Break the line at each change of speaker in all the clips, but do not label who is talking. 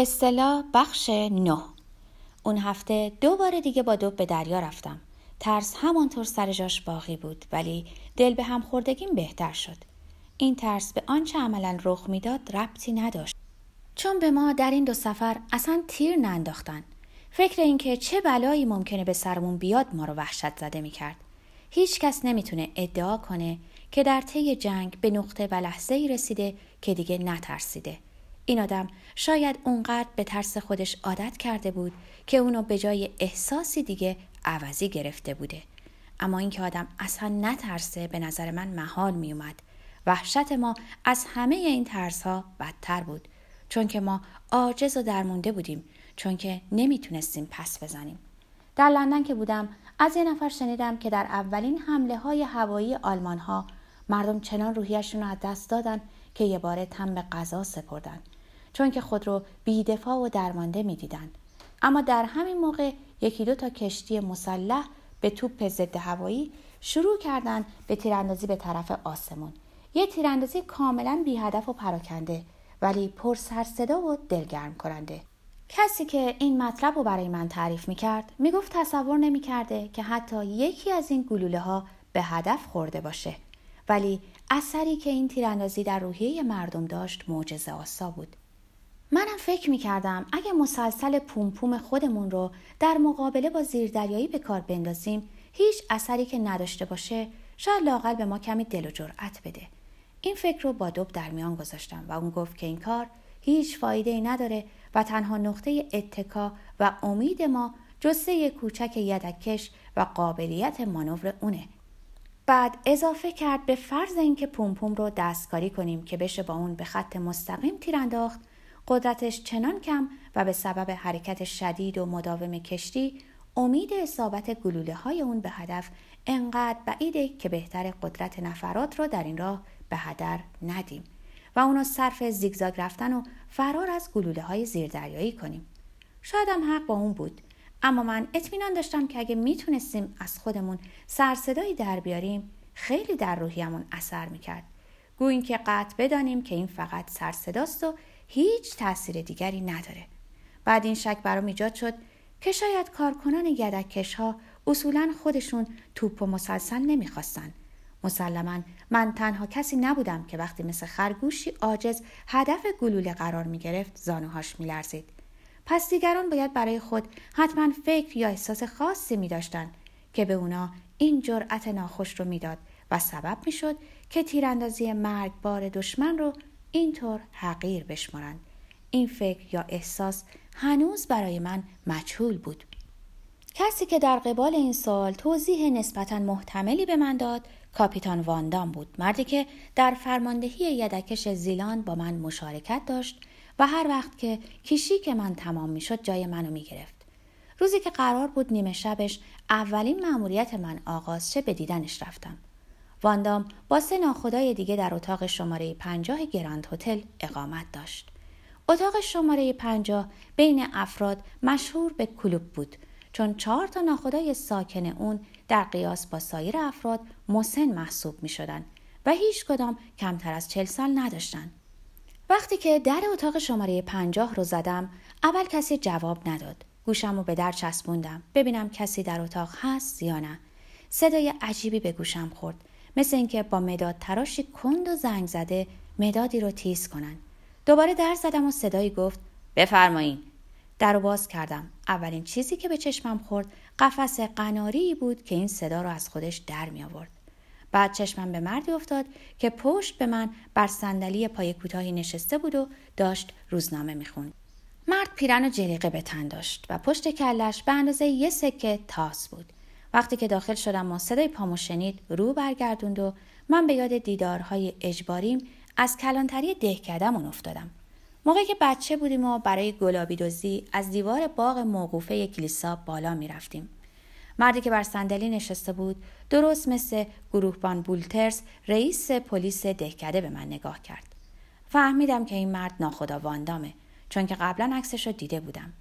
اصطلاح بخش نه. اون هفته دو بار دیگه با دوب به دریا رفتم. ترس همانطور سر جاش باقی بود ولی دل به هم خوردگیم بهتر شد. این ترس به آنچه عملا رخ می‌داد ربطی نداشت. چون به ما در این دو سفر اصلا تیر ننداختن. فکر اینکه چه بلایی ممکنه به سرمون بیاد ما رو وحشت زده می‌کرد. هیچ کس نمی‌تونه ادعا کنه که در طی جنگ به نقطه و لحظه ای رسیده که دیگه نترسیده. این آدم شاید اونقدر به ترس خودش عادت کرده بود که اونو به جای احساسی دیگه عوضی گرفته بوده. اما اینکه آدم اصلا نترسه به نظر من محال می اومد وحشت ما از همه این ترس ها بدتر بود. چون که ما عاجز و درمونده بودیم چون که نمی‌تونستیم پس بزنیم. در لندن که بودم از یه نفر شنیدم که در اولین حمله های هوایی آلمان ها مردم چنان روحیشون رو از دست دادن که یه باره تم به غذا سپردن. چون که خود رو بیدفاع و درمانده می‌دیدند. اما در همین موقع یکی دو تا کشتی مسلح به توپ ضد هوایی شروع کردند به تیراندازی به طرف آسمون. یه تیراندازی کاملا بی هدف و پراکنده ولی پر سر صدا و دلگرم کننده. کسی که این مطلب رو برای من تعریف می کرد می گفت تصور نمی کرده که حتی یکی از این گلوله ها به هدف خورده باشه. ولی اثری که این تیراندازی در روحیه مردم داشت معجزه آسا بود. منم فکر می کردم اگه مسلسل پومپوم خودمون رو در مقابله با زیردریایی به کار بندازیم هیچ اثری که نداشته باشه شاید لاقل به ما کمی دل و جرأت بده. این فکر رو با دوب در میان گذاشتم و اون گفت که این کار هیچ فایده ای نداره و تنها نقطه اتکا و امید ما جسه کوچک یدکش و قابلیت مانور اونه. بعد اضافه کرد به فرض اینکه پومپوم رو دستکاری کنیم که بشه با اون به خط مستقیم تیر انداخت قدرتش چنان کم و به سبب حرکت شدید و مداوم کشتی امید اصابت گلوله های اون به هدف انقدر بعیده که بهتر قدرت نفرات رو در این راه به هدر ندیم و اونو صرف زیگزاگ رفتن و فرار از گلوله های زیردریایی کنیم. شاید هم حق با اون بود اما من اطمینان داشتم که اگه می‌تونستیم از خودمون سرصدایی در بیاریم خیلی در روحیمون اثر می‌کرد. گوییم که قطع بدانیم که این فقط سرصداست و هیچ تاثیر دیگری نداره بعد این شک برام ایجاد شد که شاید کارکنان یدکش ها اصولا خودشون توپ و مسلسل نمی‌خواستن مسلما من تنها کسی نبودم که وقتی مثل خرگوشی عاجز هدف گلوله قرار می گرفت زانوهاش می لرزید. پس دیگران باید برای خود حتما فکر یا احساس خاصی می داشتن که به اونا این جرأت ناخوش رو می‌داد و سبب می شد که تیراندازی مرگبار دشمن رو اینطور حقیر بشمارند. این فکر یا احساس هنوز برای من مجهول بود. کسی که در قبال این سال توضیح نسبتا محتملی به من داد کاپیتان واندام بود. مردی که در فرماندهی یدکش زیلان با من مشارکت داشت و هر وقت که کشی که من تمام می‌شد جای منو می‌گرفت. روزی که قرار بود نیمه شبش اولین مأموریت من آغاز چه به دیدنش رفتم. واندام با سه ناخدای دیگه در اتاق شماره پنجاه گراند هتل اقامت داشت. اتاق شماره پنجاه بین افراد مشهور به کلوب بود چون چهار تا ناخدای ساکن اون در قیاس با سایر افراد مسن محسوب می شدن و هیچ کدام کمتر از چل سال نداشتن. وقتی که در اتاق شماره پنجاه رو زدم اول کسی جواب نداد. گوشم رو به در چسبوندم ببینم کسی در اتاق هست یا نه. صدای عجیبی به گوشم خورد مثل اینکه با مداد تراشی کند و زنگ زده مدادی رو تیز کنن. دوباره در زدم و صدایی گفت بفرمایین. در رو باز کردم. اولین چیزی که به چشمم خورد قفس قناری بود که این صدا رو از خودش در می آورد. بعد چشمم به مردی افتاد که پشت به من بر صندلی پای کوتاهی نشسته بود و داشت روزنامه می‌خوند مرد پیرن و جلیقه به تن داشت و پشت کلش به اندازه یه سکه تاس بود. وقتی که داخل شدم و صدای پامو شنید رو برگردوند و من به یاد دیدارهای اجباریم از کلانتری دهکدمون افتادم موقعی که بچه بودیم و برای گلابی دوزی از دیوار باغ موقوفه کلیسا بالا می رفتیم. مردی که بر صندلی نشسته بود درست مثل گروهبان بولترز رئیس پلیس دهکده به من نگاه کرد. فهمیدم که این مرد ناخدا واندامه چون که قبلا عکسش رو دیده بودم.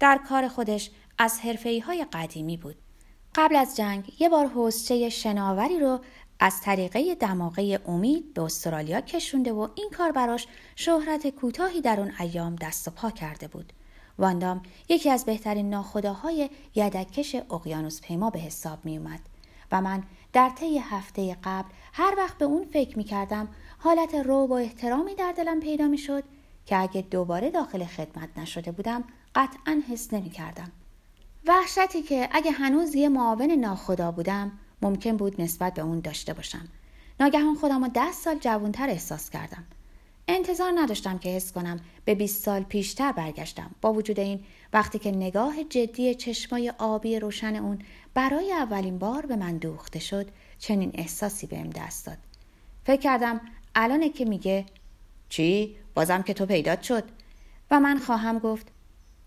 در کار خودش از های قدیمی بود. قبل از جنگ یه بار حوزچه شناوری رو از طریقه دماغه امید به استرالیا کشونده و این کار براش شهرت کوتاهی در اون ایام دست و پا کرده بود. واندام یکی از بهترین ناخداهای یدککش اقیانوس پیما به حساب می اومد و من در طی هفته قبل هر وقت به اون فکر می کردم حالت روب و احترامی در دلم پیدا می شد که اگه دوباره داخل خدمت نشده بودم قطعا حس نمی کردم. وحشتی که اگه هنوز یه معاون ناخدا بودم ممکن بود نسبت به اون داشته باشم. ناگهان خودم رو ده سال جوانتر احساس کردم. انتظار نداشتم که حس کنم به 20 سال پیشتر برگشتم با وجود این وقتی که نگاه جدی چشمای آبی روشن اون برای اولین بار به من دوخته شد چنین احساسی بهم دست داد فکر کردم الانه که میگه چی بازم که تو پیدات شد و من خواهم گفت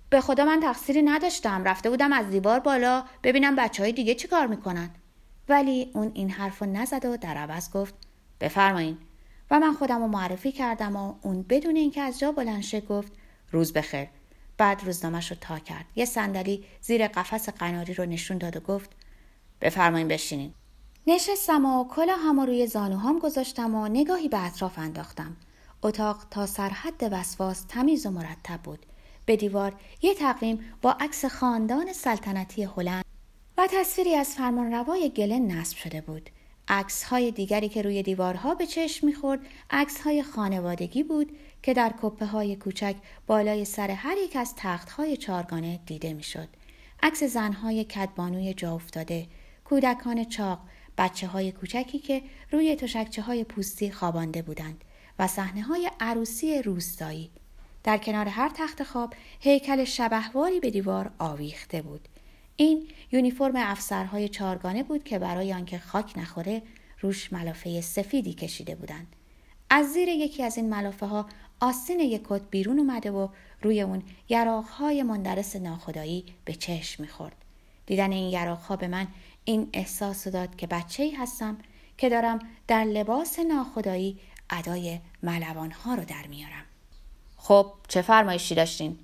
به خدا من تقصیری نداشتم. رفته بودم از دیوار بالا ببینم بچه های دیگه چی کار می‌کنن. ولی اون این حرف نزد و در عوض گفت بفرمایین. و من خودم رو معرفی کردم و اون بدون اینکه از جا بلند گفت روز بخیر. بعد روزنامهش رو تا کرد. یه صندلی زیر قفس قناری رو نشون داد و گفت بفرمایین بشینین. نشستم و هم روی زانوهام گذاشتم و نگاهی به اطراف انداختم. اتاق تا سرحد وسواس تمیز و مرتب بود. به دیوار یه تقویم با عکس خاندان سلطنتی هلند و تصویری از فرمانروای گلن نصب شده بود عکس های دیگری که روی دیوارها به چشم می‌خورد عکس های خانوادگی بود که در کپه های کوچک بالای سر هر یک از تخت های چارگانه دیده می‌شد. عکس زنهای کدبانوی جا افتاده، کودکان چاق، بچه های کوچکی که روی تشکچه های پوستی خوابانده بودند و صحنه های عروسی روستایی. در کنار هر تخت خواب هیکل شبهواری به دیوار آویخته بود. این یونیفرم افسرهای چارگانه بود که برای آنکه خاک نخوره روش ملافه سفیدی کشیده بودند. از زیر یکی از این ملافه ها آستین یک کت بیرون اومده و روی اون های مندرس ناخدایی به چشم می‌خورد. دیدن این ها به من این احساس داد که بچه ای هستم که دارم در لباس ناخدایی ادای ملوان ها رو در میارم. خب چه فرمایشی داشتین؟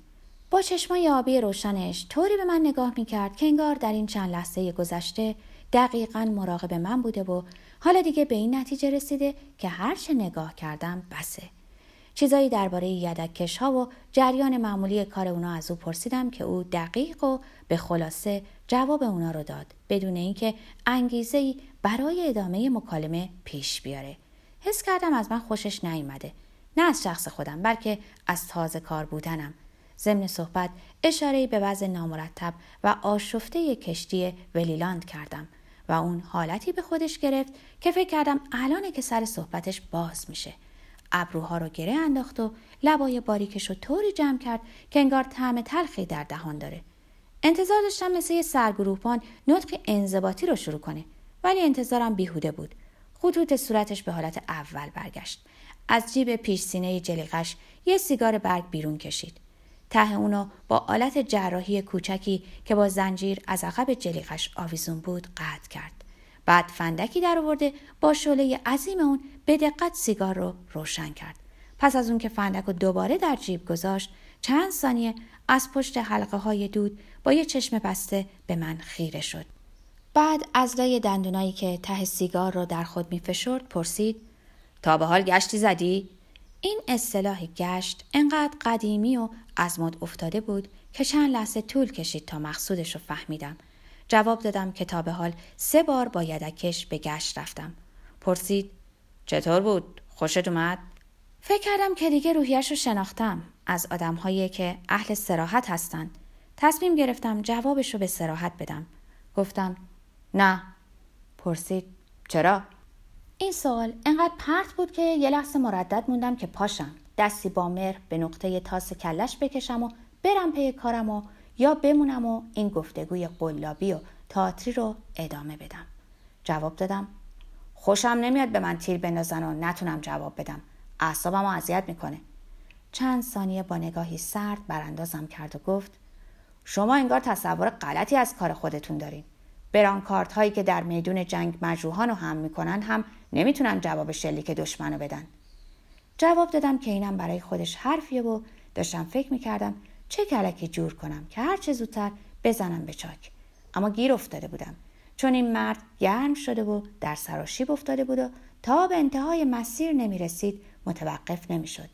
با چشمای آبی روشنش طوری به من نگاه می‌کرد که انگار در این چند لحظه گذشته دقیقا مراقب من بوده و حالا دیگه به این نتیجه رسیده که هرچه نگاه کردم بسه. چیزایی درباره یدکش ها و جریان معمولی کار اونا از او پرسیدم که او دقیق و به خلاصه جواب اونا رو داد بدون اینکه انگیزه ای برای ادامه مکالمه پیش بیاره. حس کردم از من خوشش نیامده. نه از شخص خودم بلکه از تازه کار بودنم. ضمن صحبت اشاره به وضع نامرتب و آشفته کشتی ولیلاند کردم و اون حالتی به خودش گرفت که فکر کردم الانه که سر صحبتش باز میشه. ابروها رو گره انداخت و لبای باریکش رو طوری جمع کرد که انگار طعم تلخی در دهان داره. انتظار داشتم مثل یه سرگروپان نطق انضباطی رو شروع کنه ولی انتظارم بیهوده بود. خطوط صورتش به حالت اول برگشت. از جیب پیش سینه جلیقش یه سیگار برگ بیرون کشید. ته اونو با آلت جراحی کوچکی که با زنجیر از عقب جلیقش آویزون بود قطع کرد. بعد فندکی در آورده با شعله عظیم اون به دقت سیگار رو روشن کرد. پس از اون که فندک رو دوباره در جیب گذاشت چند ثانیه از پشت حلقه های دود با یه چشم بسته به من خیره شد. بعد از لای دندونایی که ته سیگار رو در خود می فشرد پرسید تا به حال گشتی زدی؟ این اصطلاح گشت انقدر قدیمی و از مد افتاده بود که چند لحظه طول کشید تا مقصودش رو فهمیدم. جواب دادم که تا به حال سه بار با یدکش به گشت رفتم. پرسید چطور بود؟ خوشت اومد؟ فکر کردم که دیگه روحیش رو شناختم از آدمهایی که اهل سراحت هستند. تصمیم گرفتم جوابش رو به سراحت بدم. گفتم نه. پرسید چرا؟ این سوال انقدر پرت بود که یه لحظه مردد موندم که پاشم. دستی با مهر به نقطه تاس کلش بکشم و برم پی کارم و یا بمونم و این گفتگوی قلابی و تاتری رو ادامه بدم. جواب دادم خوشم نمیاد به من تیر بندازن و نتونم جواب بدم. اعصابم اذیت می‌کنه. چند ثانیه با نگاهی سرد براندازم کرد و گفت شما انگار تصور غلطی از کار خودتون دارین. برانکارت هایی که در میدون جنگ مجروحان رو هم می‌کنن هم نمی‌تونن جواب شلیک دشمن رو بدن جواب دادم که اینم برای خودش حرفیه و داشتم فکر می‌کردم چه کلکی جور کنم که هر چه زودتر بزنم به چاک اما گیر افتاده بودم چون این مرد گرم شده و در سراشیب افتاده بود و تا به انتهای مسیر نمی رسید متوقف نمی شد.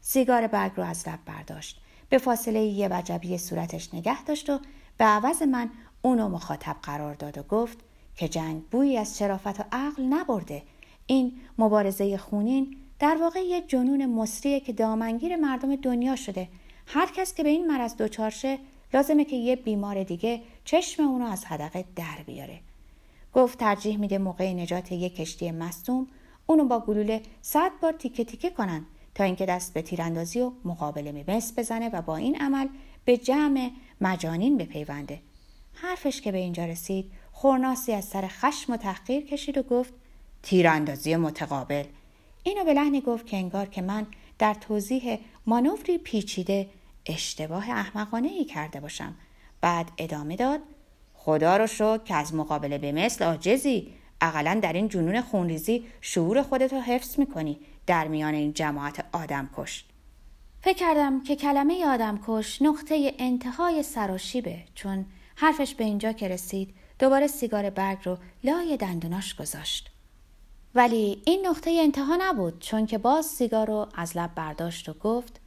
سیگار برگ رو از لب برداشت. به فاصله یه وجبی صورتش نگه داشت و به عوض من اونو مخاطب قرار داد و گفت که جنگ بویی از شرافت و عقل نبرده. این مبارزه خونین در واقع یه جنون مصریه که دامنگیر مردم دنیا شده. هر کس که به این مرض دچار شه لازمه که یه بیمار دیگه چشم اونو از حدقه در بیاره. گفت ترجیح میده موقع نجات یک کشتی مصدوم اونو با گلوله صد بار تیکه تیکه کنن تا اینکه دست به تیراندازی و مقابله مس بزنه و با این عمل به جمع مجانین بپیونده حرفش که به اینجا رسید خورناسی از سر خشم و تحقیر کشید و گفت تیراندازی متقابل. اینو به لحنی گفت که انگار که من در توضیح مانوری پیچیده اشتباه احمقانه ای کرده باشم. بعد ادامه داد خدا رو شو که از مقابله به مثل آجزی اقلا در این جنون خونریزی شعور خودت رو حفظ می‌کنی. در میان این جماعت آدم کش. فکر کردم که کلمه آدم کش نقطه انتهای سراشیبه چون حرفش به اینجا که رسید دوباره سیگار برگ رو لای دندوناش گذاشت. ولی این نقطه انتها نبود چون که باز سیگار رو از لب برداشت و گفت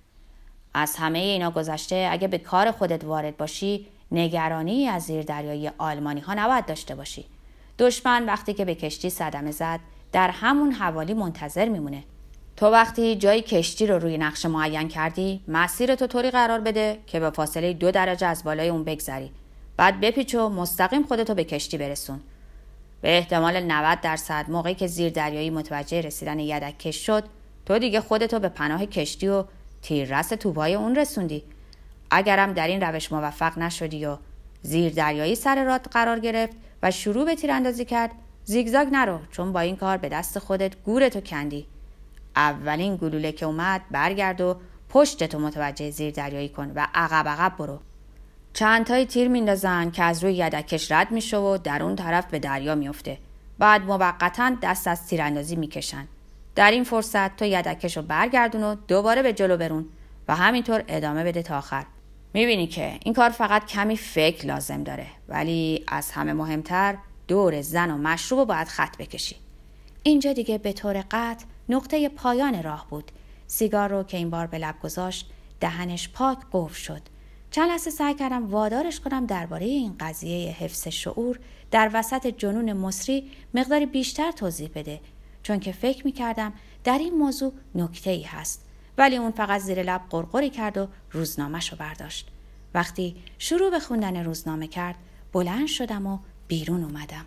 از همه اینا گذشته اگه به کار خودت وارد باشی نگرانی از زیر دریایی آلمانی ها نباید داشته باشی. دشمن وقتی که به کشتی صدمه زد در همون حوالی منتظر میمونه. تو وقتی جای کشتی رو روی نقشه معین کردی مسیر تو طوری قرار بده که به فاصله دو درجه از بالای اون بگذری. بعد بپیچ و مستقیم خودتو به کشتی برسون. به احتمال 90 درصد موقعی که زیر دریایی متوجه رسیدن یدکش شد تو دیگه خودتو به پناه کشتی و تیررس توبای اون رسوندی. اگرم در این روش موفق نشدی و زیر دریایی سر راد قرار گرفت و شروع به تیراندازی کرد زیگزاگ نرو چون با این کار به دست خودت گورتو کندی. اولین گلوله که اومد برگرد و پشتتو متوجه زیر دریایی کن و عقب عقب برو. چند تای تیر میندازن که از روی یدکش رد میشه و در اون طرف به دریا میفته بعد موقتا دست از تیراندازی می‌کشن در این فرصت تو یدکش رو برگردون و دوباره به جلو برون و همینطور ادامه بده تا آخر. می‌بینی که این کار فقط کمی فکر لازم داره ولی از همه مهمتر دور زن و مشروب باید خط بکشی. اینجا دیگه به طور قطع نقطه پایان راه بود. سیگار رو که این بار به لب گذاشت دهنش پاک قفل شد. چند لحظه سعی کردم وادارش کنم درباره این قضیه حفظ شعور در وسط جنون مصری مقداری بیشتر توضیح بده چون که فکر می‌کردم در این موضوع نکته ای هست. ولی اون فقط زیر لب قرقری کرد و روزنامهش رو برداشت. وقتی شروع به خوندن روزنامه کرد بلند شدم و بیرون اومدم.